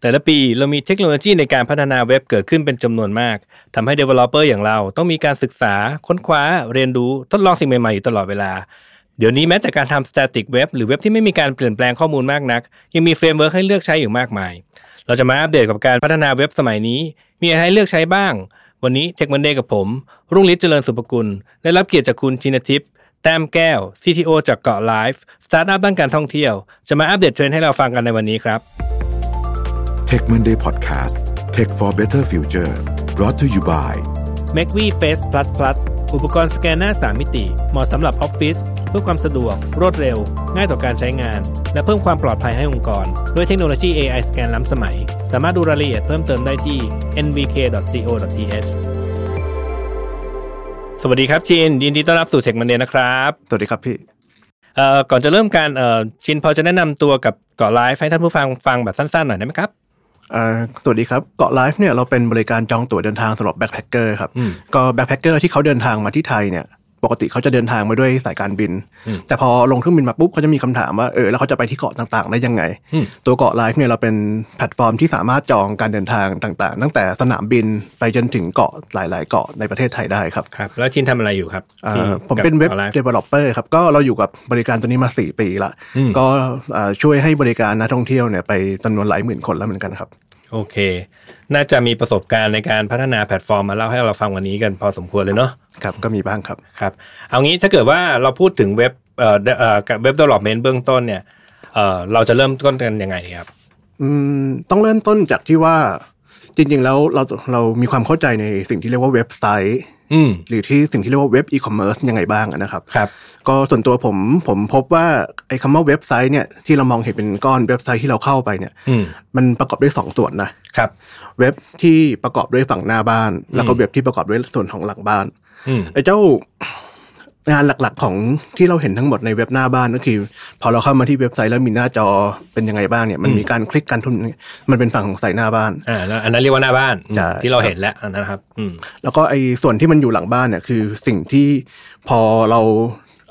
แต่ละปีเรามีเทคโนโลยีในการพัฒนาเว็บเกิดขึ้นเป็นจำนวนมากทำให้ Developer อย่างเราต้องมีการศึกษา ค้นคว้า เรียนรู้ ทดลองสิ่งใหม่ๆอยู่ตลอดเวลา เดี๋ยวนี้แม้แต่การทำ static web หรือเว็บที่ไม่มีการเปลี่ยนแปลงข้อมูลมากนัก ยังมี framework ให้เลือกใช้อยู่มากมาย เราจะมาอัปเดตกับการพัฒนาเว็บสมัยนี้ มีอะไรให้เลือกใช้บ้าง วันนี้ Tech Monday กับผม รุ่งฤทธิ์เจริญสุภกุล ได้รับเกียรติจากคุณชินทิพย์แต้มแก้ว CTO จาก KohLife สตาร์ทอัพด้านการท่องเที่ยว จะมาอัปเดตเทรนด์ให้เราฟังกันในวันนี้ครับ Tech Monday Podcast Tech for Better Future brought to you by m a c v Face Plus Plus อุปกรณ์สแกนหน้า 3 มิติ เหมาะสำหรับออฟฟิศเพื่อความสะดวก รวดเร็ว ง่ายต่อการใช้งาน และเพิ่มความปลอดภัยให้องค์กร ด้วยเทคโนโลยี AI สแกนล้ำสมัย สามารถดูรายละเอียดเพิ่มเติมได้ที่ nvk.co.th สวัสดีครับชินยินดีต้อนรับสู่เทคมันเดนะครับ สวัสดีครับพี่เอ่อก่อนจะเริ่มการเอ่อชินพอจะแนะนำตัวกับ KohLife ให้ท่านผู้ฟังฟังแบบสั้นๆหน่อยได้ไหมครับอ่า สวัสดีครับ KohLife เนี่ยเราเป็นบริการจองตั๋วเดินทางสำหรับ backpacker ครับอืมก็ backpacker ที่เขาเดินทางมาที่ไทยเนี่ย ปกติเขาจะเดินทางมาด้วยสายการบินอืมแต่พอลงเครื่องบินมาปุ๊บเขาจะมีคำถามว่าเออแล้วเขาจะไปที่เกาะต่างๆ ได้ยังไงอืมตัว KohLife เนี่ยเราเป็นแพลตฟอร์มที่สามารถจองการเดินทางต่างๆ ตั้งแต่สนามบินไปจนถึงเกาะหลาย ๆ เกาะในประเทศไทยได้ครับครับ แล้วชินทำอะไรอยู่ครับอ่าที่ผมเป็นเว็บกับ Got Life developer ครับก็เราอยู่กับบริการตัวนี้มา 4 ปีละอืมก็อ่าช่วยให้บริการนักท่องเที่ยวเนี่ยไปจำนวนหลายหมื่นคนแล้วเหมือนกันครับ โอเค น่าจะมีประสบการณ์ในการพัฒนาแพลตฟอร์มมาเล่าให้เราฟังวันนี้กันพอสมควรเลยเนาะครับก็มีบ้างครับครับเอางี้ถ้าเกิดว่าเราพูดถึงเว็บเอ่อเอ่อเว็บ development เบื้องต้นเนี่ยเอ่อเราจะเริ่มต้นกันยังไงครับอืมต้องเริ่มต้นจากที่ว่า จริง ๆ แล้วเราเรามีความเข้าใจในสิ่งที่เรียกว่าเว็บไซต์อืมหรือที่สิ่งที่เรียกว่าเว็บอีคอมเมิร์ซยังไงบ้างอะนะครับครับ ก็ส่วนตัวผมผมพบว่าไอ้คำว่าเว็บไซต์เนี่ยที่เรามองเห็นเป็นก้อนเว็บไซต์ที่เราเข้าไปเนี่ยอืมมันประกอบด้วยสองส่วนนะครับ เว็บที่ประกอบด้วยฝั่งหน้าบ้าน แล้วก็เว็บที่ประกอบด้วยส่วนของหลังบ้านอืมไอ้เจ้า งานหลักๆของที่เราเห็นทั้งหมดในเว็บหน้าบ้านก็คือ พอเราเข้ามาที่เว็บไซต์แล้วมีหน้าจอเป็นยังไงบ้างเนี่ยมันมีการคลิกการทุนมันเป็นฝั่งของสายหน้าบ้านอ่าแล้วอันนั้นเรียกว่าหน้าบ้านใช่ที่เราเห็นแล้วอันนั้นนะครับอืมแล้วก็ไอ้ส่วนที่มันอยู่หลังบ้านเนี่ยคือสิ่งที่พอเรา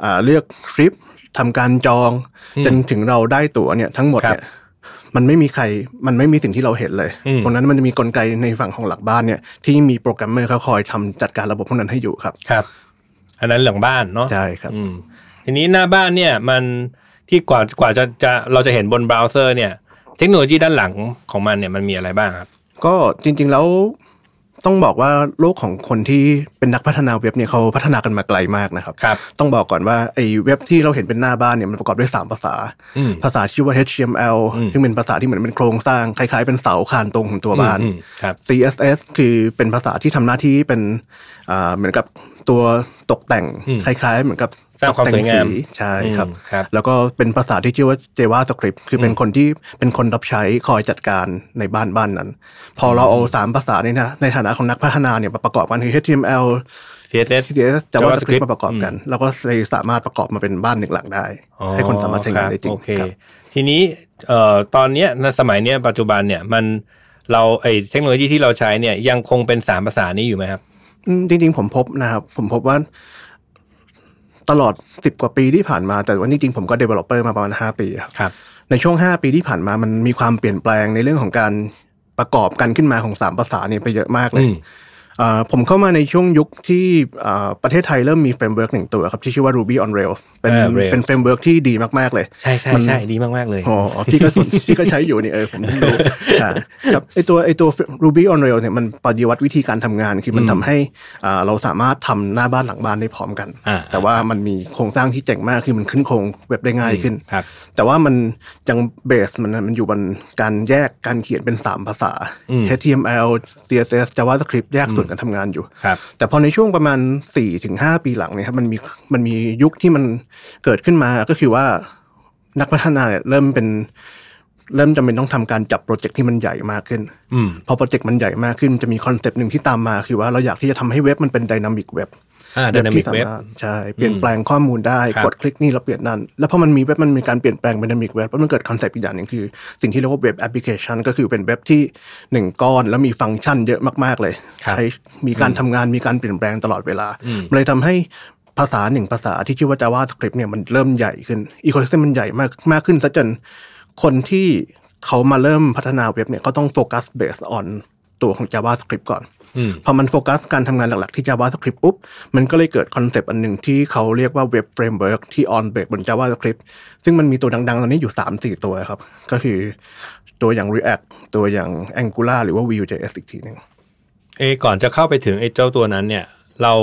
อ่าเลือกทริปทำการจองอืมจนถึงเราได้ตั๋วเนี่ยทั้งหมดเนี่ยมันไม่มีใคร มันไม่มีสิ่งที่เราเห็นเลยอืมตรงนั้นมันจะมีกลไกในฝั่งของหลังบ้านเนี่ยที่มีโปรแกรมเมอร์เขาคอยทำจัดการระบบพวกนั้นให้อยู่ครับ ครับ อันนั้นหลังบ้านเนาะใช่ครับอืมทีนี้หน้าบ้านเนี่ยมันที่กว่ากว่าจะจะเราจะเห็นบนเบราว์เซอร์เนี่ย เทคโนโลยีด้านหลังของมันเนี่ยมันมีอะไรบ้างครับ ก็จริง ๆแล้วต้องบอกว่าโลกของคนที่เป็นนักพัฒนาเว็บเนี่ยเขาพัฒนากันมาไกลมากนะครับครับต้องบอกก่อนว่าไอ้เว็บที่เราเห็นเป็นหน้าบ้านเนี่ยมันประกอบด้วย 3 ภาษาอืมภาษาชื่อว่า HTML อืมซึ่งเป็นภาษาที่เหมือนเป็นโครงสร้างคล้ายๆเป็นเสาคานตรงของตัวบ้านอืมครับ CSS คือเป็นภาษาที่ทำหน้าที่เป็นอ่าเหมือนกับ ตัวตกแต่งอืมคล้าย ๆ เหมือนกับสร้างความตกแต่สวยงามสีใช่ครับอืมครับ แล้วก็เป็นภาษาที่ชื่อว่า JavaScript คือเป็นคนที่เป็นคนรับใช้คอยจัดการในบ้านบ้านนั้น พอเราเอาสามภาษานี้นะในฐานะของนักพัฒนาเนี่ยมาประกอบกันคือ HTML CSS CSS JavaScript JavaScript มาประกอบกัน แล้วก็เลยสามารถประกอบมาเป็นบ้านหนึ่งหลังได้อ๋อให้คนสามารถใช้งานได้จริงโอเคครับทีนี้เอ่อตอนเนี้ยในสมัยเนี้ยปัจจุบันเนี่ยมันเราไอเทคโนโลยีที่เราใช้เนี่ยยังคงเป็นสามภาษานี้อยู่ไหมครับอืม จริง ๆ ผมพบนะครับ ผมพบว่าตลอดสิบกว่าปีที่ผ่านมา แต่ว่าจริงๆผมก็ developer มาประมาณห้าปีครับครับ ในช่วงห้าปีที่ผ่านมามันมีความเปลี่ยนแปลงในเรื่องของการประกอบกันขึ้นมาของสามภาษาเนี่ยไปเยอะมากเลยอืมอ่า ผมเข้ามาในช่วงยุคที่อ่าประเทศไทยเริ่มมี framework หนึ่งตัวครับที่ชื่อว่า Ruby on Rails เป็นอ่า Rails เป็น framework ที่ดีมากๆเลย ใช่ใช่มันใช่ดีมากๆเลยอ๋อที่ก็สนที่ก็ใช้อยู่นี่เออผมเพิ่งรู้อ่าครับไอตัวไอตัว Ruby on Rails เนี่ยมันปฏิวัติวิธีการทำงานคือมันทำให้อ่าเราสามารถทำหน้าบ้านหลังบ้านได้พร้อมกันอ่าแต่ว่ามันมีโครงสร้างที่เจ๋งมากคือมันขึ้นโครงเว็บได้ง่ายขึ้นครับแต่ว่ามันยังเบสมันมันอยู่บนการแยกการเขียนเป็น 3 ภาษาอืม HTML CSS JavaScript แยกส่วนกันทำงานอยู่ครับแต่พอในช่วงประมาณ4-5ปีหลังเนี่ยครับมันมีมันมียุคที่มันเกิดขึ้นมาก็คือว่านักพัฒนาเนี่ยเริ่มเป็นเริ่มจำเป็นต้องทำการจับโปรเจกต์ที่มันใหญ่มากขึ้นอืมพอโปรเจกต์มันใหญ่มากขึ้นจะมีคอนเซปต์หนึ่งที่ตามมาคือว่าเราอยากที่จะทำให้เว็บมันเป็น dynamic web อ่าเว็บ dynamic ที่สา web มารถใช่เปลี่ยนแปลงข้อมูลได้ครับกดคลิกนี่แล้วเปลี่ยนนั่น แล้วพอมันมีเว็บมันมีการเปลี่ยนแปลงเป็น dynamic web แล้วมันเกิดคอนเซปต์อีกอย่างหนึ่งคือ สิ่งที่เรียกว่าเว็บแอปพลิเคชันก็คือเป็นเว็บที่หนึ่งก้อนแล้วมีฟังก์ชันเยอะมากๆเลยครับใช้มีการทำงานมีการเปลี่ยนแปลงตลอดเวลาอืมมันเลยทำให้ภาษาหนึ่งภาษาที่ชื่อว่า JavaScript เนี่ยมันเริ่มใหญ่ขึ้น ecosystem มันใหญ่มากมากขึ้นซะจนคนที่เขามาเริ่มพัฒนาเว็บเนี่ยเขาต้องโฟกัส based on ตัวของ JavaScript ก่อนอืมพอมันโฟกัสการทำงานหลักๆที่ JavaScript ปุ๊บ มันก็เลยเกิดคอนเซปต์อันหนึ่งที่เขาเรียกว่าเว็บ framework ที่ on base บน JavaScript ซึ่งมันมีตัวดังๆ ตอนนี้อยู่ 3-4 ตัวครับ ก็คือตัวอย่าง React ตัวอย่าง Angular หรือว่า Vue.js อีกทีหนึงเอะก่อนจะเข้าไปถึงไอ้เจ้าตัวนั้นเนี่ย เรา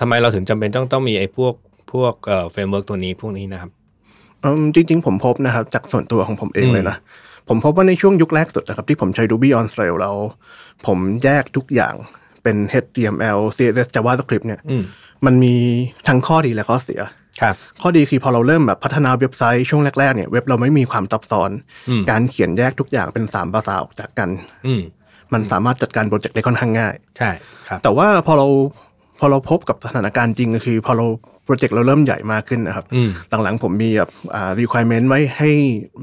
ทำไมเราถึงจำเป็นต้องต้องมีไอ้พวกพวกเอ่อ framework ตัวนี้พวกนี้นะครับอืมจริงๆ ผมพบนะครับ จากส่วนตัวของผมเองอืมเลยนะ ผมพบว่าในช่วงยุคแรกสุดนะครับที่ผมใช้ Ruby on Rails แล้ว ผมแยกทุกอย่างเป็น HTML CSS JavaScript เนี่ยอืมมันมีทั้งข้อดีและข้อเสียครับข้อดีคือพอเราเริ่มแบบพัฒนาเว็บไซต์ช่วงแรกๆเนี่ยเว็บเราไม่มีความซับซ้อนอืมการเขียนแยกทุกอย่างเป็นสามภาษาออกจากกัน อืมมันสามารถจัดการโปรเจกต์ได้ค่อนข้างง่าย ใช่ครับแต่ว่าพอเราพอเราพบกับสถานการณ์จริงก็คือ พอเรา โปรเจกต์เราเริ่มใหญ่มากขึ้นนะครับอืมหลังๆผมมีแบบอ่า requirement ไว้ให้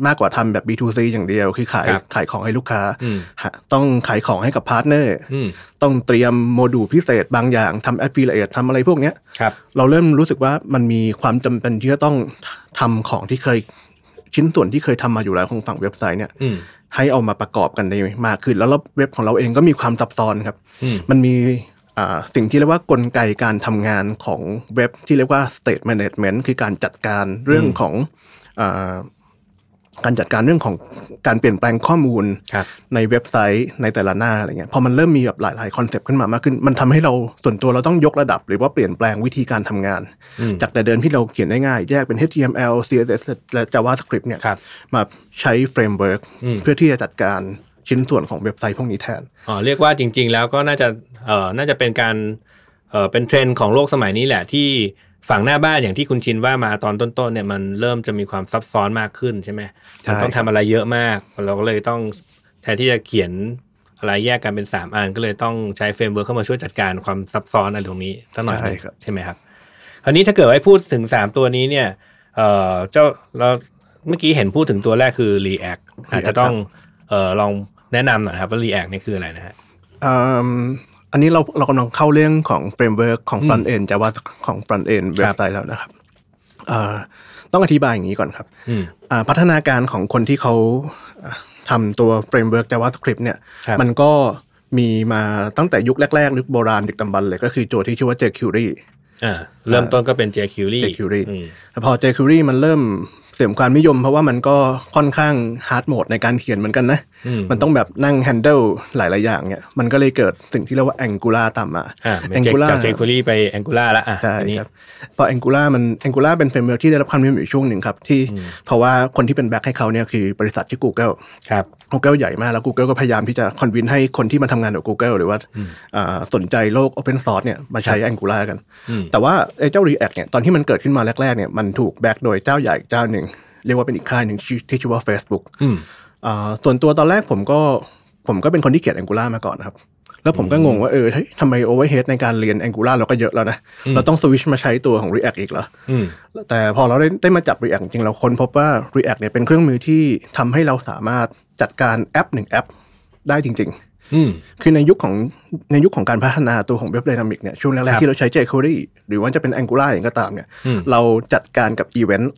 มากกว่าทำแบบ B2C อย่างเดียว คือขายครับขายของให้ลูกค้าอืมฮะต้องขายของให้กับพาร์ทเนอร์อืมต้องเตรียมโมดูลพิเศษบางอย่างทำ affiliate ทำอะไรพวกเนี้ยครับเราเริ่มรู้สึกว่ามันมีความจำเป็นที่จะต้องทำของที่เคยชิ้นส่วนที่เคยทำมาอยู่แล้วของฝั่งเว็บไซต์เนี่ยอืมให้เอามาประกอบกันได้มากขึ้น แล้วเว็บของเราเองก็มีความซับซ้อนครับอืมมันมีอ่า สิ่งที่เรียกว่ากลไกการทำงานของเว็บที่เรียกว่า state management คือการจัดการเรื่องของอ่าการจัดการเรื่องของการเปลี่ยนแปลงข้อมูลครับในเว็บไซต์ในแต่ละหน้าอะไรเงี้ยพอมันเริ่มมีแบบหลายๆคอนเซปต์ขึ้นมามากขึ้น มันทำให้เราส่วนตัวเราต้องยกระดับ หรือว่าเปลี่ยนแปลงวิธีการทำงานอืมจากแต่เดิมที่เราเขียนได้ง่าย แยกเป็น HTML CSS และ JavaScript เนี่ยครับมาใช้ framework อืมเพื่อที่จะจัดการ ชิ้นส่วนของเว็บไซต์พวกนี้แทนอ๋อเรียกว่าจริง ๆ แล้วก็น่าจะเอ่อน่าจะเป็นการเอ่อเป็นเทรนด์ของโลกสมัยนี้แหละที่ฝั่งหน้าบ้านอย่างที่คุณชินว่ามาตอนต้นๆเนี่ยมันเริ่มจะมีความซับซ้อนมากขึ้นใช่ไหมใช่มันต้องทำอะไรเยอะมาก เราก็เลยต้องแทนที่จะเขียนอะไรแยกกันเป็นสามอันก็เลยต้องใช้ framework เข้ามาช่วยจัดการความซับซ้อนอะไรตรงนี้สักหน่อยหนึ่งใช่ครับใช่ไหมครับคราวนี้ถ้าเกิดว่าให้พูดถึงสามตัวนี้เนี่ยเอ่อเจ้าเราเมื่อกี้เห็นพูดถึงตัวแรกคือ React อาจจะต้อง เอ่อลองแนะนำหน่อยครับว่า React นี่คืออะไรนะฮะอืมอันนี้เราเรากำลังเข้าเรื่องของ framework ของ front end Java ของ front end เว็บไซต์แล้วนะครับเอ่อต้องอธิบายอย่างนี้ก่อนครับอืมอ่าพัฒนาการของคนที่เขาอ่าทำตัวเฟรมเวิร์ก JavaScript เนี่ยครับมันก็มีมาตั้งแต่ยุคแรกๆยุคโบราณดึกดำบรรพ์เลยก็คือเจ้าที่ชื่อว่า jQuery อ่าเริ่มต้นก็เป็น jQuery jQuery อืมแล้วพอ jQuery มันเริ่มเสื่อมความนิยม เพราะว่ามันก็ค่อนข้าง hard mode ในการเขียนเหมือนกันนะอืมมันต้องแบบนั่ง handle หลาย ๆ อย่างเนี่ยมันก็เลยเกิดสิ่งที่เรียกว่า Angular ตามมาอ่าเป็น J- จาก jQuery ไป Angular แล้วอะใช่อันนี้ครับพอ Angular มัน Angular เป็น framework ที่ได้รับความนิยมอยู่ช่วงหนึ่งครับที่เพราะว่าคนที่เป็น back ให้เขาเนี่ยคือบริษัทชื่อ Google ครับ Google ใหญ่มากแล้ว Google ก็พยายามที่จะ convince ให้คนที่มาทำงานกับ Google หรือว่าอ่าสนใจโลก Open Source เนี่ยมาใช้ Angular กันอืมแต่ว่าไอ้เจ้า React เนี่ยตอนที่มันเกิดขึ้นมาแรก ๆ เนี่ยมันถูก back โดยเจ้าใหญ่เจ้าหนึ่ง เรียกว่าเป็นอีกค่ายหนึ่งชื่อที่ชื่อว่า Facebook อืมอ่าส่วนตัวตอนแรกผมก็ผมก็เป็นคนที่เขียน Angular มาก่อนนะครับ แล้วผมก็งงว่าเออเฮ้ยทำไม overhead ในการเรียน Angular เราก็เยอะแล้วนะ เราต้องสวิชมาใช้ตัวของ React อีกเหรออืมแต่พอเราได้ได้มาจับ React จริงๆเราค้นพบว่า React เนี่ยเป็นเครื่องมือที่ทำให้เราสามารถจัดการแอปหนึ่งแอปได้จริงอืมๆคือในยุคของในยุคของการพัฒนาตัวของ Web Dynamic เนี่ยช่วงแรกๆครับที่เราใช้ jQuery หรือว่าจะเป็น Angular เองก็ตามเนี่ยอืมเราจัดการกับอีเวนต์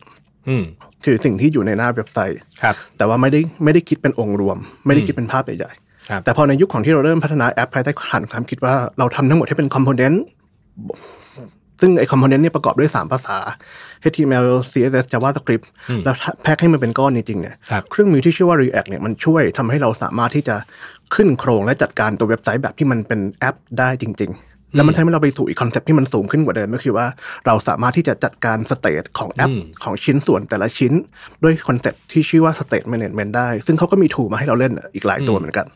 อืม คือสิ่งที่อยู่ในหน้าเว็บไซต์ครับแต่ว่าไม่ได้ไม่ได้คิดเป็นองค์รวม ไม่ได้คิดเป็นภาพใหญ่ๆครับแต่พอในยุคของที่เราเริ่มพัฒนาแอปภายใต้ฐานความคิดว่าเราทำทั้งหมดให้เป็น componentซึ่งไอ้คอมโพเนนต์เนี่ยประกอบด้วย 3 ภาษา HTML CSS JavaScript อืมแล้วแพ็กให้มันเป็นก้อนจริงๆเนี่ยครับเครื่องมือที่ชื่อว่า React เนี่ยมันช่วยทำให้เราสามารถที่จะขึ้นโครงและจัดการตัวเว็บไซต์แบบที่มันเป็นแอปได้จริง ๆ แล้วมันทำให้เราไปสู่อีกคอนเซ็ปต์ที่มันสูงขึ้นกว่าเดิมก็คือว่าเราสามารถที่จะจัดการ state ของแอปอืมของชิ้นส่วนแต่ละชิ้น ด้วยคอนเซ็ปต์ที่ชื่อว่า state management ได้ ซึ่งเขาก็มี tool มาให้เราเล่นอีกหลายตัวเหมือนกัน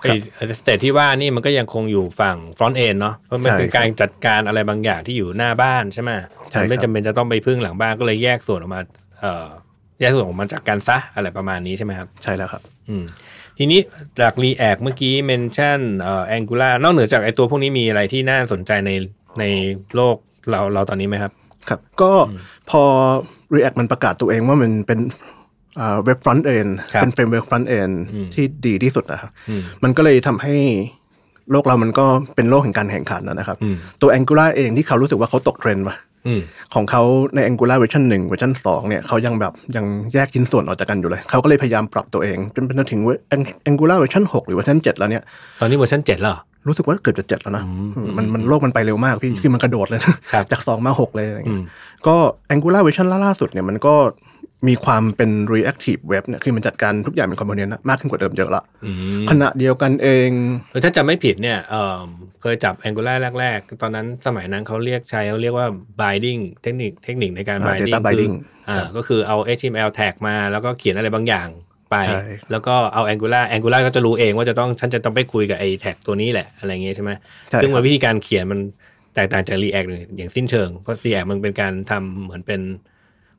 ไอ้ state ที่ว่านี่มันก็ยังคงอยู่ฝั่ง front end เนาะเพราะมันใช่เป็นการจัดการอะไรบางอย่างที่อยู่หน้าบ้านใช่ไหมใช่มันไม่ครับจำเป็นจะต้องไปพึ่งหลังบ้านก็เลยแยกส่วนออกมา เอ่อแยกส่วนออกมาจากกันซะอะไรประมาณนี้ใช่ไหมครับ ใช่แล้วครับ อืม ทีนี้จาก React เมื่อกี้ mention เอ่อ Angular นอกเหนือจากไอ้ตัวพวกนี้มีอะไรที่น่าสนใจในในโลกเราเราตอนนี้ไหมครับ ครับ ก็พอ React มันประกาศตัวเองว่ามันเป็นเว็บ front end ครับเป็นเฟรมเวิร์ก front end อืมที่ดีที่สุดนะครับอืมมันก็เลยทำให้โลกเรามันก็เป็นโลกแห่งการแข่งขันนะครับอืมตัว Angular เองที่เขารู้สึกว่าเขาตกเทรนด์มาอืม ของเขาใน Angular เวอร์ชันหนึ่งเวอร์ชันสองเนี่ยเขายังแบบยังแยกชิ้นส่วนออกจากกันอยู่เลย เขาก็เลยพยายามปรับตัวเอง จนเป็นถึงเวอร์ Angular เวอร์ชันหกหรือเวอร์ชันเจ็ดแล้วเนี่ย ตอนนี้เวอร์ชันเจ็ดแล้วเหรอรู้สึกว่าเกือบจะเจ็ดแล้วนะอืมอืมมันมันโลกมันไปเร็วมากพี่ คือมันกระโดดเลยนะครับจากสองมาหกเลยอะไรเงี้ยอืมก็ Angular เวอร์ชันล่าสุดเนี่ยมันก็มีความเป็น reactive web เนี่ย คือมันจัดการทุกอย่างเป็น component อะมากขึ้นกว่าเดิมเยอะละอืมขณะเดียวกันเองแล้วถ้าจำไม่ผิดเนี่ยเออเค ยจับ Angular แรก ๆ ตอนนั้นสมัยนั้นเขาเรียกใช้เขาเรียกว่า binding เทคนิคเทคนิคในการอ่า binding data คือ binding อ่าครับก็คือเอา HTML tag มา แล้วก็เขียนอะไรบางอย่างไปใช่แล้วก็เอา Angular Angular ก็จะรู้เองว่าจะต้องฉันจะต้องไปคุยกับไอ้แท็กตัวนี้แหละอะไรเงี้ยใช่ไหมใช่ซึ่งคมัรันบวิธีการเขียนมันแตกต่างจาก React เลยอย่างสิ้นเชิง เพราะ React มันเป็นการทำเหมือนเป็น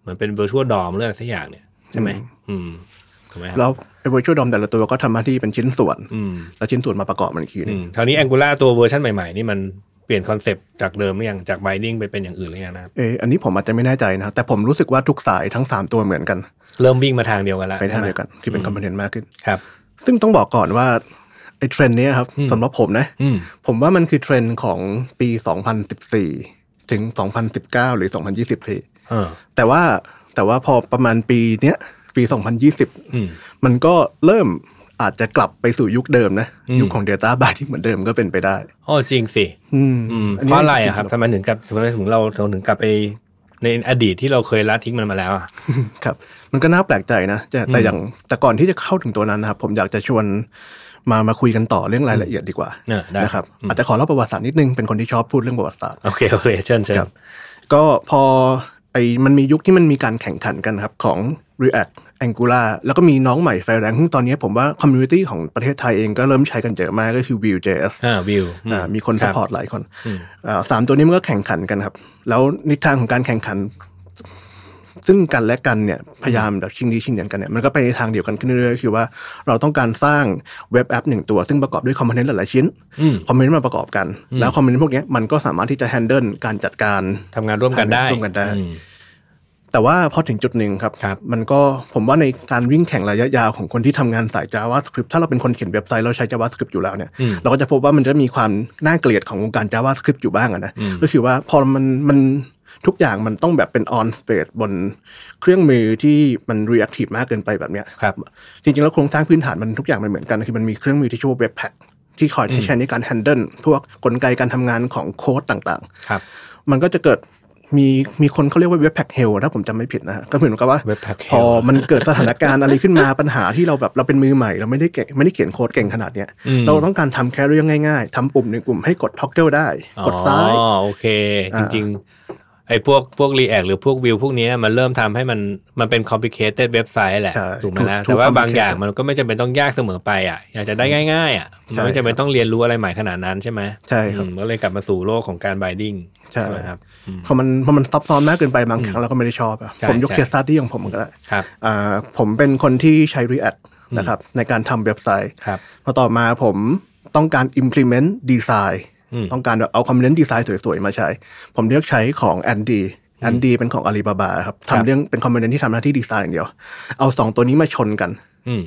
เหมือนเป็น virtual DOM เรื่องสักอย่างเนี่ยใช่ไหมอืม ถูกไหมครับแล้วไอ้ virtual DOM แต่ละตัวก็ทำหน้าที่เป็นชิ้นส่วน อืมแล้วชิ้นส่วนมาประกอบมันอีกทีหนึอืงมคราวนี้ Angular ตัวเวอร์ชันใหม่ ๆ นี่มันเปลี่ยนคอนเซปต์จากเดิมหรือยังจาก binding ไปเป็นอย่างอื่นหรือยังนะครับเอออันนี้ผมอาจจะไม่แน่ใจนะแต่ผมรู้สึกว่าทุกสายทั้ง3ตัวเหมือนกันเริ่มวิ่งมาทางเดียวกันแล้วไปทางใช่ไหมเดียวกันคือเป็น component มากขึ้น ครับ ซึ่งต้องบอกก่อนว่าไอ้เทรนด์เนี้ยครับอืมสำหรับผมนะ อืมผมว่ามันคือเทรนด์ของปี 2014 ถึง 2019 หรือ 2020พี่ เออแต่ว่าแต่ว่าพอประมาณปีเนี้ย ปี 2020อืมมันก็เริ่มอาจจะกลับไปสู่ยุคเดิมนะอืมยุคของ Data Binding เหมือนเดิมก็เป็นไปได้อ๋อจริงสิอืมอืมนเพนี้ราะอะไรอะจงๆครับทำไมถึงกับทำไมถึงเราเราถึงกลับไปในอดีตที่เราเคยละทิ้งมันมาแล้วอะครับ มันก็น่าแปลกใจนะแต่แต่อืมอย่างแต่ก่อนที่จะเข้าถึงตัวนั้นนะครับ ผมอยากจะชวนมามาคุยกันต่อเรื่องรายละเอียดดีกว่าเออได้นะครับอืมอาจจะขอเล่าประวัติศาสตร์นิดนึงเป็นคนที่ชอบพูดเรื่องประวัติศาสตร์โอเคโอเคเชิญเชิญครับก็พอไอ้มันมียุคที่มันมีการแข่งขันกันครับของ React Angular แล้วก็มีน้องใหม่ไฟแรงซึ่งตอนนี้ผมว่า community ของประเทศไทยเองก็เริ่มใช้กันเยอะมากก็คือ Vue.js อ่า Vue อ่ามีคน support ครับหลายคนอืมอ่าสามตัวนี้มันก็แข่งขันกันครับ แล้วนิทานของการแข่งขัน ซึ่งกันและกันเนี่ยพยายามแบบชิงดีชิงเด่นกันเนี่ยมันก็ไปในทางเดียวกันขึ้นเรื่อยๆคือว่าเราต้องการสร้างเว็บแอปหนึ่งตัว ซึ่งประกอบด้วย component หลายๆชิ้นอืมคอมโพเนนต์มาประกอบกัน แล้วคอมโพเนนต์พวกเนี้ยมันก็สามารถที่จะแฮนเดิลการจัดการทำงานร่วมกันได้ร่วมกันได้อืม แต่ว่าพอถึงจุดหนึ่งครับครับมันก็ผมว่าในการวิ่งแข่งระยะยาวของคนที่ทำงานสาย JavaScript ถ้าเราเป็นคนเขียนเว็บไซต์เราใช้ JavaScript อยู่แล้วเนี่ยอืมเราก็จะพบว่ามันจะมีความน่าเกลียดของวงการ JavaScript อยู่บ้างอะนะอืมก็คือว่าพอมันมันทุกอย่างมันต้องแบบเป็น on state บนเครื่องมือที่มัน reactive มากเกินไปแบบเนี้ยครับจริงๆแล้วโครงสร้างพื้นฐานมันทุกอย่างมันเหมือนกันคือมันมีเครื่องมือที่ชื่อว่า Webpack ที่คอยใช้ในการ handle พวกกลไกการทำงานของโค้ดต่างๆครับมันก็จะเกิด มีมีคนเขาเรียกว่า Webpack hell ถ้าผมจำไม่ผิดนะฮะก็เหมือนกับว่า Webpack พอ hell มันเกิดสถานการณ์อะไรขึ้นมาปัญหาที่เราแบบเราเป็นมือใหม่ เราไม่ได้เก่งไม่ได้เขียนโค้ดเก่งขนาดเนี้ยอืมเราต้องการทำแค่เรื่องง่ายๆทำปุ่มหนึ่งปุ่มให้กด toggle ได้ กดซ้ายอ๋อโอเคอ่าจริงๆ ไอ้พวกพวก React หรือพวกวิวพวกเนี้ยมันเริ่มทำให้มันมันเป็น complicated เว็บไซต์แหละใช่ถูกไหมถูกนะถูกแต่ว่าบาง complicated อย่างมันก็ไม่จำเป็นต้องยากเสมอไปอะอยากจะได้ง่าย ๆ อะมันไม่ใช่จำเป็นครับต้องเรียนรู้อะไรใหม่ขนาดนั้นใช่ไหมใช่ครับอืมก็เลยกลับมาสู่โลกของการ binding ใช่ไหมครับอืมพอมันพอมันซับซ้อนมากเกินไปบางครั้งเราก็ไม่ได้ชอบอะใช่ผมยกใช่เคสตัดที่ของผมก็ได้ครับอ่าผมเป็นคนที่ใช้ React นะครับในการทำเว็บไซต์ครับพอต่อมาผมต้องการ implement design อืม ต้องการแบบเอา component design สวยๆ มาใช้ ผมเลือกใช้ของ Andy Andy เป็นของ Alibaba ครับครับทำเรื่องเป็น component ที่ทำหน้าที่ดีไซน์อย่างเดียว เอาสองตัวนี้มาชนกันอืม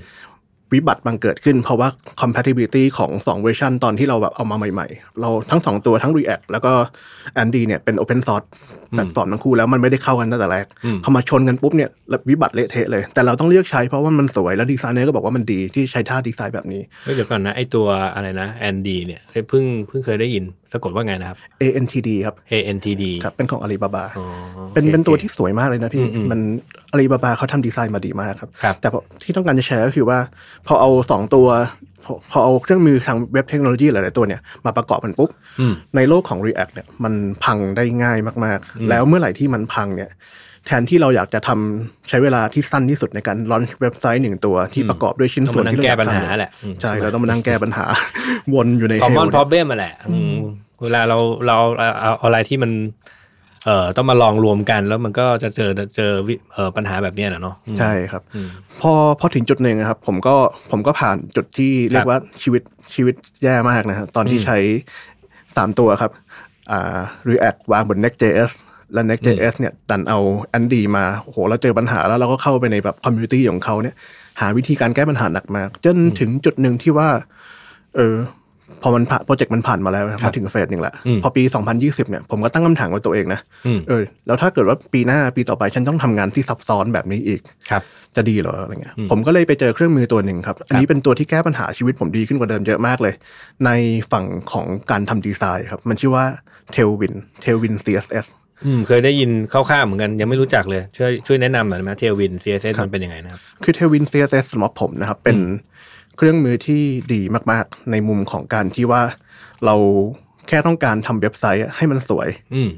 วิบัติบังเกิดขึ้น เพราะว่า compatibility ของ2เวอร์ชันตอนที่เราแบบเอามาใหม่ ๆ เราทั้ง 2 ตัวทั้ง React แล้วก็ Andy เนี่ยเป็น open source แพลตฟอร์มทั้งคู่แล้วมันไม่ได้เข้ากันตั้งแต่แรกอืมพอมาชนกันปุ๊บเนี่ยวิบัติเละเทะเลย แต่เราต้องเลือกใช้เพราะว่ามันสวยแล้วดีไซเนอร์ก็บอกว่ามันดีที่ใช้ท่าดีไซน์แบบนี้เฮ้ยเดี๋ยวก่อนนะไอตัวอะไรนะ Andy เนี่ยเฮ้ยเพิ่งเพิ่งเคยได้ยิน สะกดว่าไงนะครับ ANTD ครับ A N T D ครับเป็นของ Alibaba อ๋อเป็นโอคเป็นตัวโอคที่สวยมากเลยนะพี่อืมอืมมันอาลีบาบาเขาทำดีไซน์มาดีมากครับครับแต่พอที่ต้องการจะแชร์ก็คือว่า พอเอาสองตัวพอพอเอาเครื่องมือทางเว็บเทคโนโลยีหลาย ๆ ตัวเนี่ยมาประกอบกันปุ๊บอืมในโลกของ React เนี่ยมันพังได้ง่ายมากอืมๆแล้วเมื่อไหร่ที่มันพังเนี่ย แทนที่เราอยากจะทำใช้เวลาที่สั้นที่สุดในการลอนเว็บไซต์หนึ่งตัวที่ประกอบด้วยชิ้นต้องส่วมานนั่งที่เราแก้อยากปัญหาทำแหละอืมใช่เราต้องมานั่งแก้ปัญหา วนอยู่ใน common hell เนี่ย problem มาแหละอืมเวลาเราเราเอาเอาอะไรที่มัน เอ่อต้องมาลองรวมกัน แล้วมันก็จะเจอเจอวิเอ่อปัญหาแบบเนี้ยแหละเนาะอืมใช่ครับอืมพอพอถึงจุดหนึ่งนะครับ ผมก็ผมก็ผ่านจุดที่เรียกว่าชีวิตชีวิตแย่มากนะฮะตอนที่อืมใช้สามตัวครับอ่า React วางบน Next.js และ Next.js เนี่ยดันเอา Andy มาโอ้โหเราเจอปัญหาแล้วเราก็เข้าไปในแบบ community ของเขาเนี่ย หาวิธีการแก้ปัญหาหนักมาก จนถึงจุดหนึ่งที่ว่า เออพอมันผ่านโปรเจกต์มันผ่านมาแล้วนะครับครับมาถึงเฟสหนึ่งละอืมพอปี 2020 เนี่ยผมก็ตั้งคำถามกับตัวเองนะอืมเออแล้วถ้าเกิดว่าปีหน้าปีต่อไปฉันต้องทำงานที่ซับซ้อนแบบนี้อีกครับจะดีเหรออะไรเงี้ยอืมผมก็เลยไปเจอเครื่องมือตัวหนึ่งครับ อันนี้เป็นตัวที่แก้ปัญหาชีวิตผมดีขึ้นกว่าเดิมเยอะมากเลย ในฝั่งของการทำดีไซน์ครับ มันชื่อว่า Tailwind Tailwind CSS อืมเคยได้ยินคร่าวๆเหมือนกัน ยังไม่รู้จักเลย ช่วยช่วยแนะนำหน่อยได้ไหมเทลวิน CSS มันเป็นยังไงนะครับ คือ Tailwind CSS สำหรับผมนะครับ เป็นเครื่องมือที่ดีมากๆ ในมุมของการที่ว่าเราแค่ต้องการทำเว็บไซต์ให้มันสวย อืม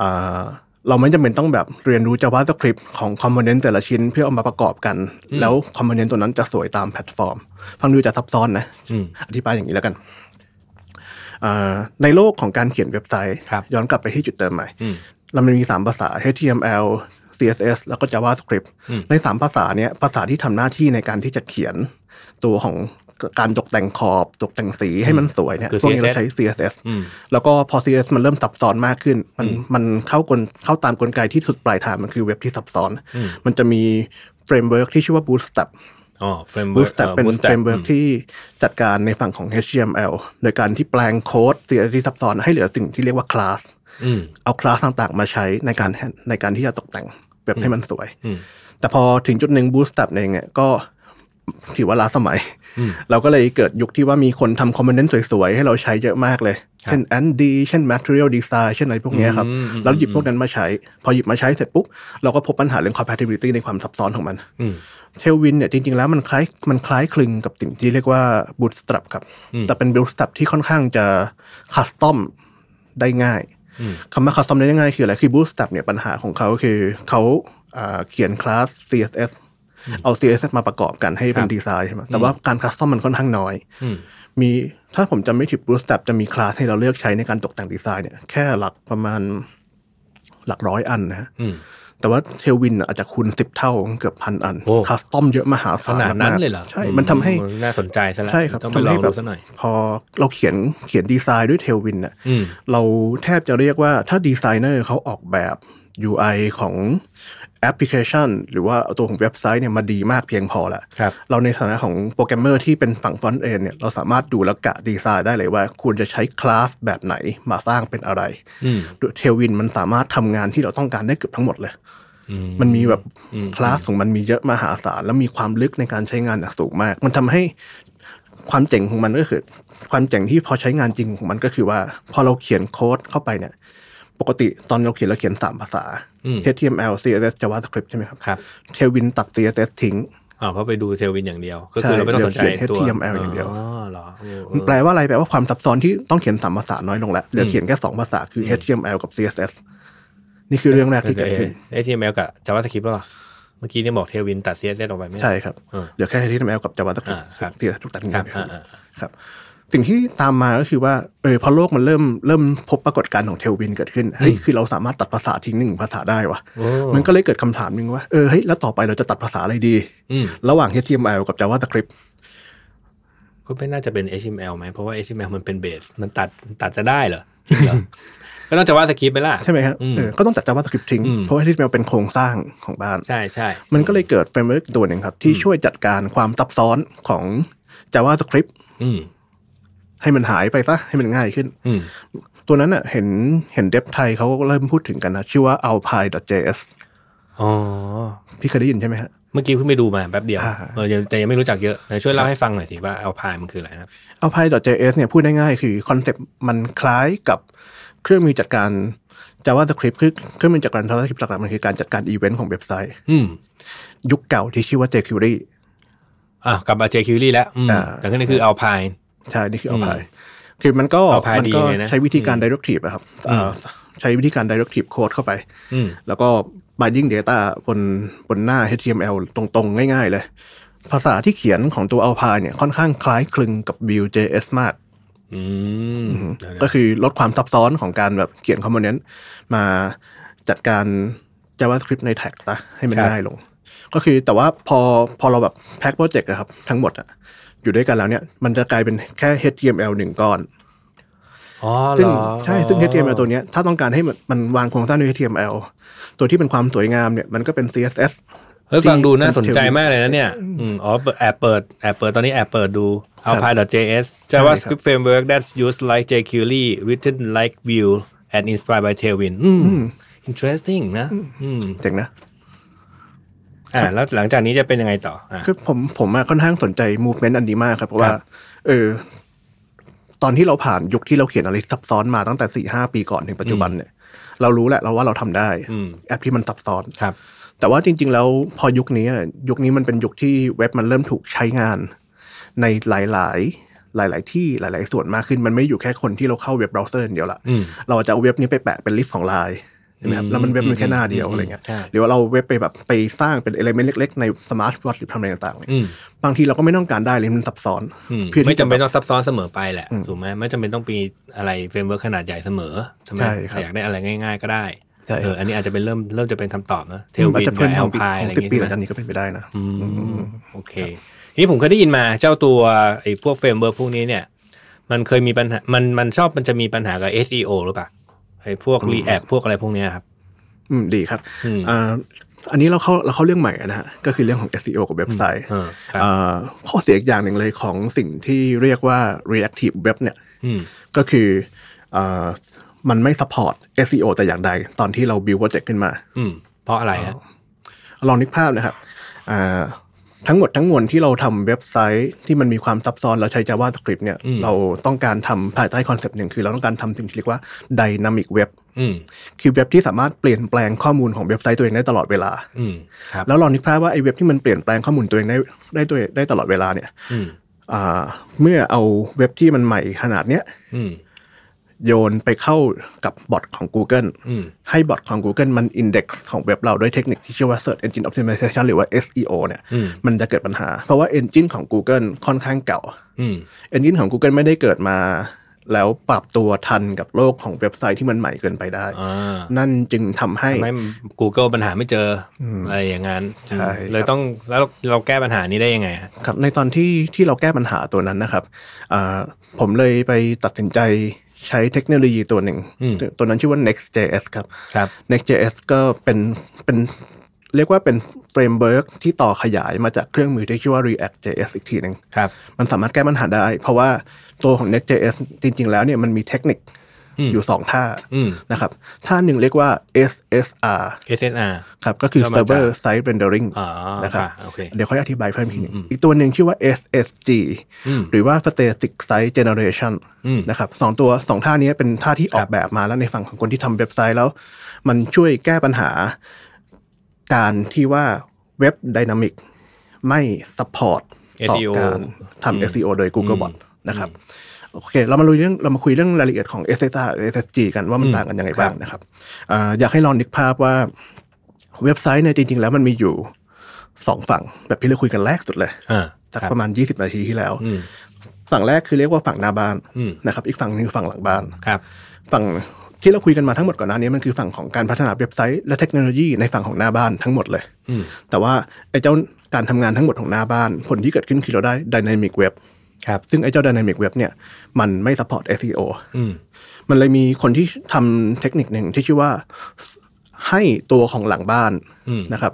อ่าเราไม่จำเป็นต้องแบบเรียนรู้ JavaScript ของ component แต่ละชิ้นเพื่อเอามาประกอบกัน แล้ว component ตัวนั้นจะสวยตามแพลตฟอร์ม ฟังดูจะซับซ้อนนะอืมอธิบายอย่างนี้แล้วกันอ่า ในโลกของการเขียนเว็บไซต์ครับย้อนกลับไปที่จุดเดิมใหม่อืมเรามันมีสามภาษา HTML CSS แล้วก็ JavaScript อืมในสามภาษาเนี้ยภาษาที่ทำหน้าที่ในการที่จะเขียนตัวของการตกแต่งขอบตกแต่งสีให้มันสวยเนี่ยคือพวกนี้เรา CSS ใช้ CSS อืมแล้วก็พอ CSS มันเริ่มซับซ้อนมากขึ้น มันมันเข้ากลเข้าตามกลไกที่สุดปลายทางมันคือเว็บที่ซับซ้อนอืมมันจะมี framework ที่ชื่อว่า Bootstrap อ๋อ framework Bootstrap เป็น framework ที่จัดการในฝั่งของ HTML โดยการที่แปลงโค้ด CSS ที่ซับซ้อนให้เหลือสิ่งที่เรียกว่าคลาสอืมเอาคลาสต่างๆ มาใช้ในการในการที่จะตกแต่งเว็บให้มันสวยอืมแต่พอถึงจุดหนึ่ง Bootstrap เองเนี่ยก็ ถือว่าล้าสมัยอืมเราก็เลยเกิดยุคที่ว่ามีคนทำคอมโพเนนต์สวยๆ ให้เราใช้เยอะมากเลยครับเช่น ND เช่น Material Design เช่นอะไรพวกเนี้ยครับอืมอืมแล้วหยิบพวกนั้นมาใช้ พอหยิบมาใช้เสร็จปุ๊บ เราก็พบปัญหาเรื่อง compatibility ในความซับซ้อนของมันอืมเทลวินเนี่ยจริงๆแล้วมันคล้ายมันคล้ายคลึงกับสิ่งที่เรียกว่า Bootstrap ครับอืมแต่เป็น Bootstrap ที่ค่อนข้างจะคัสตอมได้ง่ายอืมคำว่าคัสตอมได้ง่ายคืออะไรคือ Bootstrap เนี่ยปัญหาของเขาคือเขาอ่าเขียนคลาส CSS เอา CSS มาประกอบกันให้เป็คนรับดีไซน์ใช่ไหมแต่ว่าการคัสตอมมันค่อนข้างน้อยอืมมีถ้าผมจำไม่ผิด Bootstrap จะมีคลาสให้เราเลือกใช้ในการตกแต่งดีไซน์เนี่ยแค่หลักประมาณหลักร้อยอันนะฮะอืมแต่ว่า Tailwind อาจจะคูณสิบเท่าเกือบพันอันโอ้ custom เยอะมากๆมหาศาลขนาดนั้นเลยเหรอใช่ มันทำให้อืมน่าสนใจซะแล้วใช่ครับทำให้แบบต้องไปลองดูซะหน่อยพอเราเขียนเขียนดีไซน์ด้วย Tailwind เนี่ยอืมเราแทบจะเรียกว่าถ้าดีไซเนอร์เขาออกแบบ UI ของ แอปพลิเคชัน หรือว่าเอาตัวของเว็บไซต์เนี่ยมาดีมากเพียงพอแล้วครับเราในฐานะของโปรแกรมเมอร์ที่เป็นฝั่ง frontend เนี่ยเราสามารถดูแล้วกะดีไซน์ได้เลยว่าควรจะใช้คลาสแบบไหนมาสร้างเป็นอะไรอืมเทลวินมันสามารถทำงานที่เราต้องการได้เกือบทั้งหมดเลยอืมันมีแบบอืมคลาสของมันมีเยอะมหาศาลแล้วมีความลึกในการใช้งานอย่างสูงมาก มันทำให้ความเจ๋งของมันก็คือ ความเจ๋งที่พอใช้งานจริงของมันก็คือว่า พอเราเขียนโค้ดเข้าไปเนี่ย ปกติตอนเราเขียนเราเขียนสามภาษาอืม HTML CSS JavaScript ใช่ไหมครับครับเทลวินตัด CSS ทิ้งอ๋อเพราะไปดูเทลวินอย่างเดียว ก็ใช่คือเราไม่ต้องสนใจเดี๋ยวเขียนตัว HTML อย่างเดียวอ๋อเหรอโอ้มันแปลว่าอะไรแปลว่าความซับซ้อนที่ต้องเขียนสามภาษาน้อยลงแล้วเหลือเขียนแค่สองภาษาคือ HTML กับ CSS นี่คือเรื่องแรกที่เกิดขึ้น HTML กับ JavaScript แล้วเหรอเมื่อกี้เนี่ยบอก Tailwind ตัด CSS ออกไปไม่ใช่ครับเออเหลือแค่ HTML กับ JavaScript อ่าครับ CSS ทุกตัดทิ้งครับ ไปอ่าอ่าครับสิ่งที่ตามมาก็คือว่าเออพอโลกมันเริ่มเริ่มพบปรากฏการณ์ของ Tailwind เกิดขึ้นเฮ้ยคือเราสามารถตัดภาษาทิ้งหนึ่งภาษาได้วะโอ้มันก็เลยเกิดคำถามหนึ่งว่าเออเฮ้ยแล้วต่อไปเราจะตัดภาษาอะไรดีอืมระหว่าง HTML กับ JavaScript ก็ไม่น่าจะเป็น HTML ไหมเพราะว่า HTML มันเป็น base มันตัดตัดจะได้เหรอจริงเหรอก็ต้อง JavaScript ไปล่ะใช่ไหมครับอืมเออก็ต้องตัด JavaScript ทิ้งอืมเพราะว่า HTML เป็นโครงสร้างของบ้านใช่ใช่มันก็เลยเกิด framework ตัวหนึ่งครับ ที่ช่วยจัดการความซับซ้อนของ JavaScript อืม ให้มันหายไปซะให้มันง่ายขึ้นอืมตัวนั้นอะเห็นเห็น dev ไทยเขาก็เริ่มพูดถึงกันนะชื่อว่า Alpine.js อ๋อพี่เคยได้ยินใช่ไหมฮะเมื่อกี้เพิ่งไปดูมาแป๊บเดียวอ่าเออยังแต่ยังไม่รู้จักเยอะไหนช่วยเล่าให้ฟังหน่อยสิว่าเอาพายมันคืออะไรครับ Alpine.js เนี่ยพูดได้ง่ายคือคอนเซปต์มันคล้ายกับเครื่องมือจัดการ JavaScript คือเครื่องมือจัดการ JavaScript หลักๆมันคือการจัดการอีเวนต์ของเว็บไซต์อืมยุคเก่าที่ชื่อว่า jQuery อะกลับมา jQuery แล้วอืมอ่าแต่ก็นี่คือเอาพาย ใช่ นี่คืออืม Alpine คือมันก็ Alpine มันก็ดีไงนะใช้วิธีการ directive อะครับอ่าใช้วิธีการ directive code เข้าไปอืมแล้วก็ binding data บนบนหน้า HTML ตรงๆ ง่าย ๆ เลย ภาษาที่เขียนของตัว Alpine เนี่ยค่อนข้างคล้ายคลึงกับ Vue.js มากอืมเดี๋ยวนะก็คือลดความซับซ้อนของการแบบเขียน component มาจัดการ JavaScript ใน tag ซะให้มันง่ายลง ก็คือแต่ว่าพอพอเราแบบแพ็กโปรเจกต์นะครับ ทั้งหมดอะ อยู่ด้วยกันแล้วเนี่ย มันจะกลายเป็นแค่ HTML หนึ่งก้อนอ๋อเหรอซึ่งใช่ซึ่ง HTML ตัวเนี้ยถ้าต้องการให้มันมันวางโครงสร้างด้วย HTML ตัวที่เป็นความสวยงามเนี่ยมันก็เป็น CSS เเฮ้ยฟังดูน่าสนใจที่มากเลยนะเนี่ยอืมอ๋อเปิดแอบเปิดแอบเปิดตอนนี้แอบเปิดดูครับ alpine.js ใช่ครับ JavaScript framework that's used like jQuery written like Vue and inspired by Tailwind อืม interesting นะอืมเจ๋งนะ อ่าแล้วหลังจากนี้จะเป็นยังไงต่ออะคือผมผมอะค่อนข้างสนใจ movement อันนี้มากครับเพราะว่าครับเออ ตอนที่เราผ่านยุคที่เราเขียนอะไรซับซ้อนมาตั้งแต่สี่ห้าปีก่อนถึงปัจจุบันเนี่ย เรารู้แหละเราว่าเราทำได้อืมแอปที่มันซับซ้อนครับ แต่ว่าจริง ๆ แล้วพอยุคนี้อะยุคนี้มันเป็นยุคที่เว็บมันเริ่มถูกใช้งาน ในหลาย ๆหลาย ๆ ที่หลาย ๆ ส่วนมากขึ้นมันไม่อยู่แค่คนที่เราเข้าเว็บเบราว์เซอร์อย่างเดียวละอืมเราจะเอาเว็บนี้ไปแปะเป็น LIFF ของไลน์ใช่ไหมครับอืมแล้วมันเว็บมันแค่หน้าเดียวอืมอะไรเงี้ยใช่หรือว่าเราเว็บไปแบบไปสร้างเป็น element เล็ก ๆ ในสมาร์ทวอทหรือทำอะไรต่างๆเนี่ยอืมบางทีเราก็ไม่ต้องการได้เลยมันซับซ้อนอืมเพื่อที่ไม่จำเป็นจะต้องซับซ้อนเสมอไปแหละอืมถูกไหมไม่จำเป็นต้องมีอะไร framework ขนาดใหญ่เสมอใช่ไหมใช่ครับถ้าอยากได้อะไรง่าย ๆ ก็ได้ใช่เอออันนี้อาจจะเป็นเริ่มเริ่มจะเป็นคำตอบนะ Tailwind กับ Alpine อะไรอย่างงี้ใช่ไหม อาจจะเพิ่มของของไรอสิบปีหลังใช่จากนี้ก็เป็นไปได้นะอืมอืมโอเคทีนี้ผมเคยได้ยินมาเจ้าตัวไอ้พวก framework พวกนี้เนี่ย มันเคยมีปัญหามันมันชอบมันจะมีปัญหากับ SEO หรือเปล่า ไอ้พวก React พวกอะไรพวกเนี้ยครับ อืมดีครับอืมอ่าอันนี้เราเข้าเราเข้าเรื่องใหม่นะฮะก็คือเรื่องของ SEO กับเว็บไซต์เออครับอ่าข้อเสียอีกอย่างหนึ่งเลยของสิ่งที่เรียกว่า reactive web เนี่ยอืมก็คืออามันไม่ support SEO แต่อย่างใด ตอนที่เรา build project ขึ้นมาอืมเพราะอะไรฮะลองนึกภาพนะครับอ่า ทั้งหมดทั้งมวลที่เราทำเว็บไซต์ที่มันมีความซับซ้อนเราใช้ JavaScript เนี่ยอืมเราต้องการทำภายใต้คอนเซปต์หนึ่งคือเราต้องการทำสิ่งที่เรียกว่า Dynamic Web อืมคือเว็บที่สามารถเปลี่ยนแปลงข้อมูลของเว็บไซต์ตัวเองได้ตลอดเวลาอืมครับแล้วลองนึกภาพว่าไอ้เว็บที่มันเปลี่ยนแปลงข้อมูลตัวเองได้ได้ตัวได้ตลอดเวลาเนี่ยอืมอ่าเมื่อเอาเว็บที่มันใหม่ขนาดเนี้ยอืม โยนไปเข้ากับบอทของ Google อืมให้บอทของ Google มัน index ของเว็บเราด้วยเทคนิคที่ชื่อว่า Search Engine Optimization หรือว่า SEO เนี่ยอืมมันจะเกิดปัญหา เพราะว่า Engine ของ Google ค่อนข้างเก่าอืม Engine ของ Google ไม่ได้เกิดมา แล้วปรับตัวทันกับโลกของเว็บไซต์ที่มันใหม่เกินไปได้อ่านั่นจึงทำให้ทำให้ Google ปัญหาไม่เจอออะไรอย่างนั้นใช่เลยครับต้องแล้วเราแก้ปัญหานี้ได้ยังไงฮะครับในตอนที่ที่เราแก้ปัญหาตัวนั้นนะครับอ่าผมเลยไปตัดสินใจ ใช้เทคโนโลยีตัวหนึ่งอืมตัวนั้นชื่อว่า Next.js ครับครับ Next.js ก็เป็นเป็นเรียกว่าเป็นframework ที่ต่อขยายมาจากเครื่องมือที่ชื่อว่า React.js อีกทีหนึ่งครับมันสามารถแก้ปัญหาได้ เพราะว่าตัวของ Next.js จริง ๆ แล้วเนี่ยมันมีเทคนิค อืมอยู่สองท่าอืมนะครับ ท่าหนึ่งเรียกว่า SSR SNR ครับก็คือก็มาจาก Server Side Rendering อ๋อนะครับค่ะโอเคเดี๋ยวค่อยอธิบายเพิ่มอีกทีหนึงอืมอีกตัวหนึ่งชื่อว่า SSG อืมหรือว่า Static Site Generation อืมนะครับสองตัวสองท่านี้เป็นท่าที่ออกแบบมาแล้วในฝั่งของคนที่ทำเว็บไซต์แล้ว มันช่วยแก้ปัญหา การที่ว่าเว็บ Dynamic ไม่ support ต่อ SEO การอืมทำ SEO โดย Googlebot นะครับ โอเค เรามาลุยเรื่องเรามาคุยเรื่องรายละเอียดของ SSR SSG กันว่ามันอืมต่างกันยังไงบ้างนะครับอ่าอยากให้ลองนึกภาพว่าเว็บไซต์เนี่ยจริง ๆ แล้วมันมีอยู่สองฝั่งแบบที่เราคุยกันแรกสุดเลยอ่าจากครับประมาณ20นาทีที่แล้วอืมฝั่งแรกคือเรียกว่าฝั่งหน้าบ้านอืมนะครับ อีกฝั่งหนึงคือฝั่งหลังบ้านครับ ฝั่งที่เราคุยกันมาทั้งหมดก่อนหน้านี้มันคือฝั่งของการพัฒนาเว็บไซต์และเทคโนโลยีในฝั่งของหน้าบ้านทั้งหมดเลยอืมแต่ว่าไอ้เจ้าการทำงานทั้งหมดของหน้าบ้าน ผลที่เกิดขึ้นคือเราได้ Dynamic Web ครับซึ่งไอ้เจ้า Dynamic Web เนี่ยมันไม่ support SEO อืมมันเลยมีคนที่ทำเทคนิคหนึ่งที่ชื่อว่าให้ตัวของหลังบ้านอืมนะครับ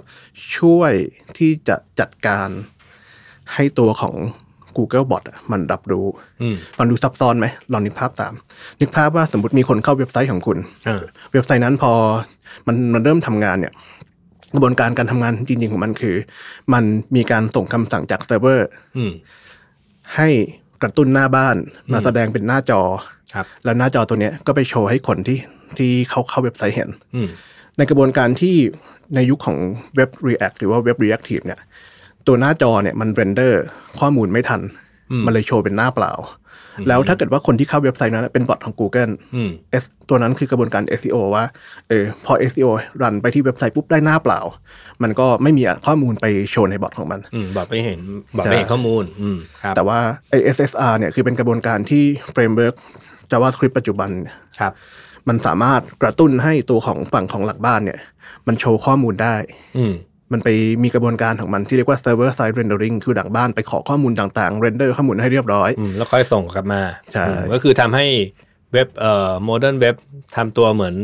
ช่วยที่จะจัดการให้ตัวของ Google Bot อะมันรับรู้อืมฟังดูซับซ้อนไหมลองนึกภาพตาม นึกภาพว่าสมมติมีคนเข้าเว็บไซต์ของคุณอ่าเว็บไซต์นั้นพอมันมันเริ่มทำงานเนี่ยกระบวนการการทำงานจริงๆของมันคือ มันมีการส่งคำสั่งจากเซิร์ฟเวอร์อืม ให้กระตุ้นหน้าบ้านมาแสดงเป็นหน้าจอครับแล้วหน้าจอตัวเนี้ยก็ไปโชว์ให้คนที่ที่เขาเข้าเว็บไซต์เห็นอืมในกระบวนการที่ในยุคของเว็บ React หรือว่าเว็บ Reactive เนี่ย ตัวหน้าจอเนี่ยมัน render ข้อมูลไม่ทัน มันเลยโชว์เป็นหน้าเปล่า แล้วถ้าเกิดว่าคนที่เข้าเว็บไซต์นั้นเป็นบอทของ Google อืม S ตัวนั้นคือกระบวนการ SEO ว่าเออพอ SEO รันไปที่เว็บไซต์ปุ๊บได้หน้าเปล่า มันก็ไม่มีข้อมูลไปโชว์ในบอทของมันอืมบอทไปเห็นบอกใช่ไม่เห็นข้อมูลอืมครับแต่ว่าไอ SSR เนี่ยคือเป็นกระบวนการที่ framework JavaScript ปัจจุบันครับมันสามารถกระตุ้นให้ตัวของฝั่งของหลังบ้านเนี่ย มันโชว์ข้อมูลได้ อื มมันไปมีกระบวนการของมันที่เรียกว่า server side rendering คือหลังบ้านไปขอข้อมูลต่างๆ render ข้อมูลให้เรียบร้อยอืมแล้วค่อยส่งกลับมาใช่อืมก็คือทำให้เว็บเอ่อ modern web ทำตัวเหมือน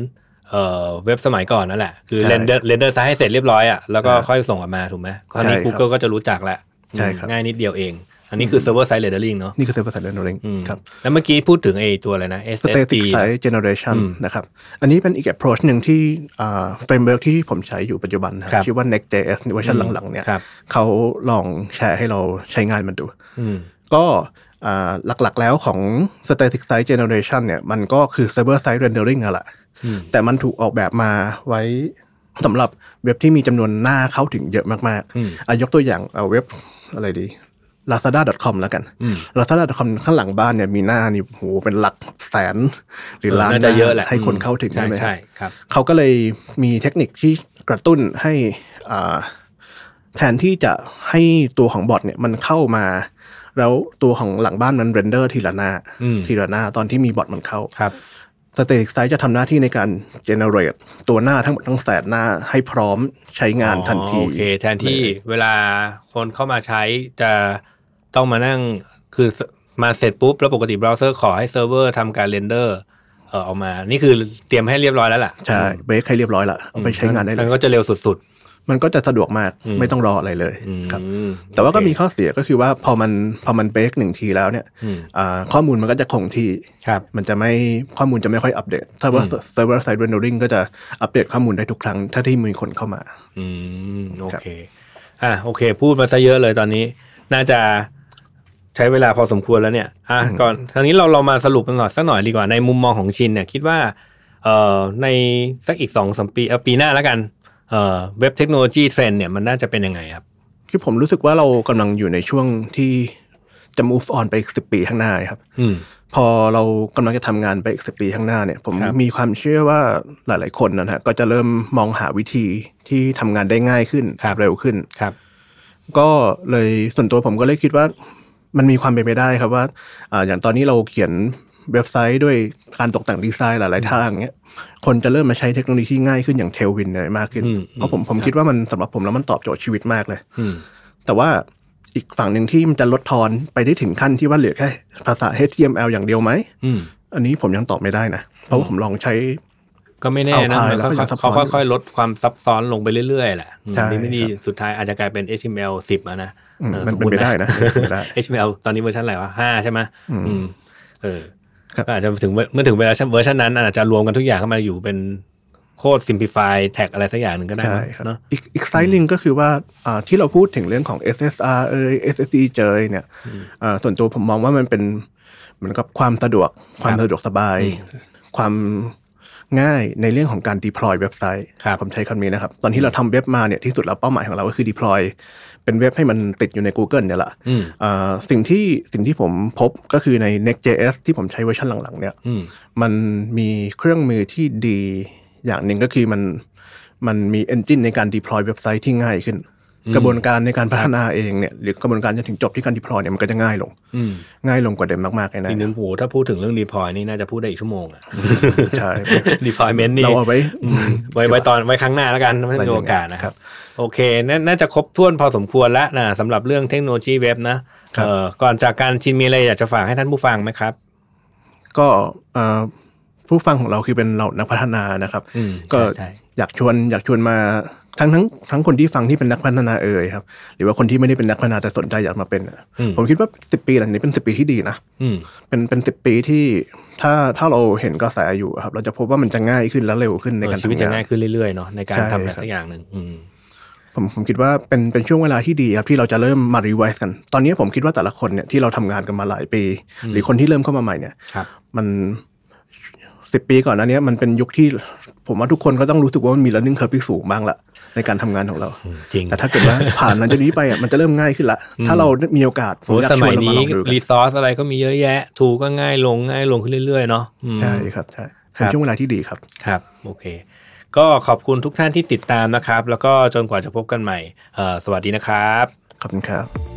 เอ่อเว็บสมัยก่อนนั่นแหละ คือใช่ render render site ให้เสร็จเรียบร้อยอะแล้วก็อ่าค่อยส่งออกมาถูกไหมคราวนี้ใช่ครับ Google ก็จะรู้จักแล้วใช่ครับง่ายนิดเดียวเอง อันนี้คือ server side rendering เนาะนี่คือ server side rendering อืมครับแล้วเมื่อกี้พูดถึงไอ้ตัวอะไรนะ SSG static site generation อืมนะครับอันนี้เป็นอีก approach หนึ่งที่อ่า framework ที่ผมใช้อยู่ปัจจุบันนะครับชื่อว่า Next.js เวอร์ชันหลังๆเนี่ยครับเขาลองแชร์ให้เราใช้งานมันดูอืมก็อ่าหลักๆแล้วของ static site generation เนี่ยมันก็คือ server side rendering นั่นแหละอืมแต่มันถูกออกแบบมาไว้สำหรับเว็บที่มีจำนวนหน้าเข้าถึงเยอะมากอืมๆอะยกตัวอย่างเอาเว็บอะไรดี lazada.com แล้วกันอืม lazada.com ข้างหลังบ้านเนี่ยมีหน้านี่โหเป็นหลักแสน หรือล้านน่าจะเยอะแหละให้คนเข้าถึงใช่ใช่ไหมใช่ครับเขาก็เลยมีเทคนิคที่กระตุ้นให้อ่าแทนที่จะให้ตัวของบอทเนี่ยมันเข้ามา แล้วตัวของหลังบ้านมัน render ทีละหน้าอืมทีละหน้าตอนที่มีบอทมันเข้าครับสเต t กไซ e จะทำหน้าที่ในการ generate ตัวหน้าทั้งหมดทั้งแสนหน้าให้พร้อมใช้งานทันทีอ๋อโอเค แทนที่เวลาคนเข้ามาใช้จะ ต้องมานั่งคือมาเสร็จปุ๊บ แล้วปกติเบราว์เซอร์ขอให้เซิร์ฟเวอร์ทำการ render เออออกมา นี่คือเตรียมให้เรียบร้อยแล้วล่ะ ใช่เ bake ให้เรียบร้อยละเอาไปใช้งานได้เลยมันก็จะเร็วสุดมันก็จะสะดวกมากอืมไม่ต้องรออะไรเลยๆอืมครับ แต่ว่าก็โอเคมีข้อเสียก็คือว่าพอมันพอมัน bake หนึ่งทีแล้วเนี่ยอืมอ่าข้อมูลมันก็จะคงที่ครับมันจะไม่ข้อมูลจะไม่ค่อยอัปเดต ถ้าว่า server side rendering ก็จะอัปเดตข้อมูลได้ทุกครั้ง ถ้าที่มีคนเข้ามา อืมโอเคอะโอเค พูดมาซะเยอะเลยตอนนี้ น่าจะ ใช้เวลาพอสมควรแล้วเนี่ยอะก่อนทีนี้เราเรามาสรุปกันก่อนสักหน่อยดีกว่าในมุมมองของชินเนี่ยคิดว่าเอ่อในสักอีกสองสมปีเออปีหน้าแล้วกันเอ่อเว็บเทคโนโลยีเทรนเนี่ยมันน่าจะเป็นยังไงครับคือผมรู้สึกว่าเรากำลังอยู่ในช่วงที่จะ move on ไปอีกสิปีข้างหน้าครับอืมพอเรากำลังจะทำงานไปอีกสิปีข้างหน้าเนี่ย ผมครับมีความเชื่อว่าหลาย ๆ คนนะฮะก็จะเริ่มมองหาวิธีที่ทำงานได้ง่ายขึ้นครับเร็วขึ้นครับ ก็เลยส่วนตัวผมก็เลยคิดว่า มันมีความเป็นไปได้ครับว่าอ่าอย่างตอนนี้เราเขียนเว็บไซต์ด้วยการตกแต่งดีไซน์หลาย ๆ ทางเงี้ยคนจะเริ่มมาใช้เทคโนโลยีที่ง่ายขึ้นอย่างเทลวินเลยมากขึ้นอืมเพราะผมผมคิดว่ามันสำหรับผมแล้วมันตอบโจทย์ชีวิตมากเลยอืมแต่ว่าอีกฝั่งหนึ่งที่มันจะลดทอนไปได้ถึงขั้นที่ว่าเหลือแค่ภาษา HTML อย่างเดียวไหมอืมอันนี้ผมยังตอบไม่ได้นะ เพราะว่าผมลองใช้ ก็ไม่แน่เอานะพายมันแล้วก็ยังซับซ้เขาอนค่อยๆลดความซับซ้อนลงไปเรื่อยๆแหละอืมใช่ดีไม่ดีครับสุดท้ายอาจจะกลายเป็น HTML 10อะนะอืมออมันสเป็นติไปได้นะเป็นไปได้ HTML ตอนนี้เวอร์ชันอะไรวะห้าใช่ไหมอืมอืมเออครับก็อาจจะถึงเมื่อถึงเวลาเวอร์ชันนั้นอาจจะรวมกันทุกอย่างเข้ามาอยู่เป็นโคตร simplify แท็กอะไรสักอย่างหนึ่งก็ได้ใช่มั้งครับเนาะอีกอีกไซส์หนึ่งก็คือว่าอ่าที่เราพูดถึงเรื่องของ SSR เอย SSD เจอเนี่ยอ่าส่วนตัวผมมองว่ามันเป็นเหมือนกับความสะดวกความสะดวกสบาย ความ ง่ายในเรื่องของการ deploy เว็บไซต์ครับผมใช้คำนี้นะครับ ตอนที่เราทำเว็บมาเนี่ยที่สุดแล้วเป้าหมายของเราก็คือ deploy เป็นเว็บให้มันติดอยู่ใน Google เนี่ยแหละอืมอ่าสิ่งที่สิ่งที่ผมพบก็คือใน Next.js ที่ผมใช้เวอร์ชันหลังๆ เนี่ยอืมมันมีเครื่องมือที่ดีอย่างหนึ่งก็คือมันมันมี engine ในการ deploy เว็บไซต์ที่ง่ายขึ้น กระบวนการในการพัฒนาเองเนี่ยหรือกระบวนการจนถึงจบที่การ deploy เนี่ยมันก็จะง่ายลงอืมง่ายลงกว่าเดิมมากๆเลยนะทีนึงโหถ้าพูดถึงเรื่อง deploy นี่น่าจะพูดได้อีกชั่วโมงอะใช่ deployment นี่เราเอาไว้อืมไว้ไว้ตอนไว้ครั้งหน้าแล้วกันไม่มีโอกาสนะคครัรับบโอเคนาน่าจะครบถ้วนพอสมควรแล้วนะสำหรับเรื่องเทคโนโลยีเว็บนะครับเอ่อก่อนจากการชินมีอะไรอยากจะฝากให้ท่านผู้ฟังไหมครับ ก็เอ่อผู้ฟังของเราคือเป็นเรานักพัฒนานะครับอืมก็ใช่อยากชวนอยากชวนมา ทั้งทั้งทั้งคนที่ฟังที่เป็นนักพัฒนาเอ่ยครับ หรือว่าคนที่ไม่ได้เป็นนักพัฒนาแต่สนใจอยากมาเป็นอะอืมผมคิดว่าสิบปีหลังนี้เป็นสิบปีที่ดีนะอืมเป็นเป็นสิบปีที่ถ้าถ้าเราเห็นกระแสอยู่อะครับ เราจะพบว่ามันจะง่ายขึ้นและเร็วขึ้นในเออการชีวิตทำจะงานง่ายขึ้นเรื่อยๆเนาะในการใช่ทำอะไรครับสักอย่างหนึ่งอืมผมผมคิดว่าเป็นเป็นช่วงเวลาที่ดีครับที่เราจะเริ่มมารีไวซ์กัน ตอนนี้ผมคิดว่าแต่ละคนเนี่ยที่เราทำงานกันมาหลายปี หรือคนที่เริ่มเข้ามาใหม่เนี่ยครับมันสิบปีก่อนหน้านี้มันเป็นยุคที่ผมว่าทุกคนก็ต้องรู้สึกว่ามันมี learning curve ที่สูงบ้างละ ในการทำงานของเราอืมจริงแต่ถ้าเกิดว่าผ่านหลังจากนี้ไปอะมันจะเริ่มง่ายขึ้นละถ้าเรามีโอกาสผมโอ้อยากสชวมันยเรามานี้ลองดูกันรีซอสอะไรก็มีเยอะแยะทูก็ง่ายลงง่ายลงขึ้นเรื่อยๆเนาะอืมใช่ครับใช่ครัเป็นบช่วงเวลาที่ดีครับครับโอเค ก็ขอบคุณทุกท่านที่ติดตามนะครับ แล้วก็จนกว่าจะพบกันใหม่เอ่อสวัสดีนะครับขอบคุณครับ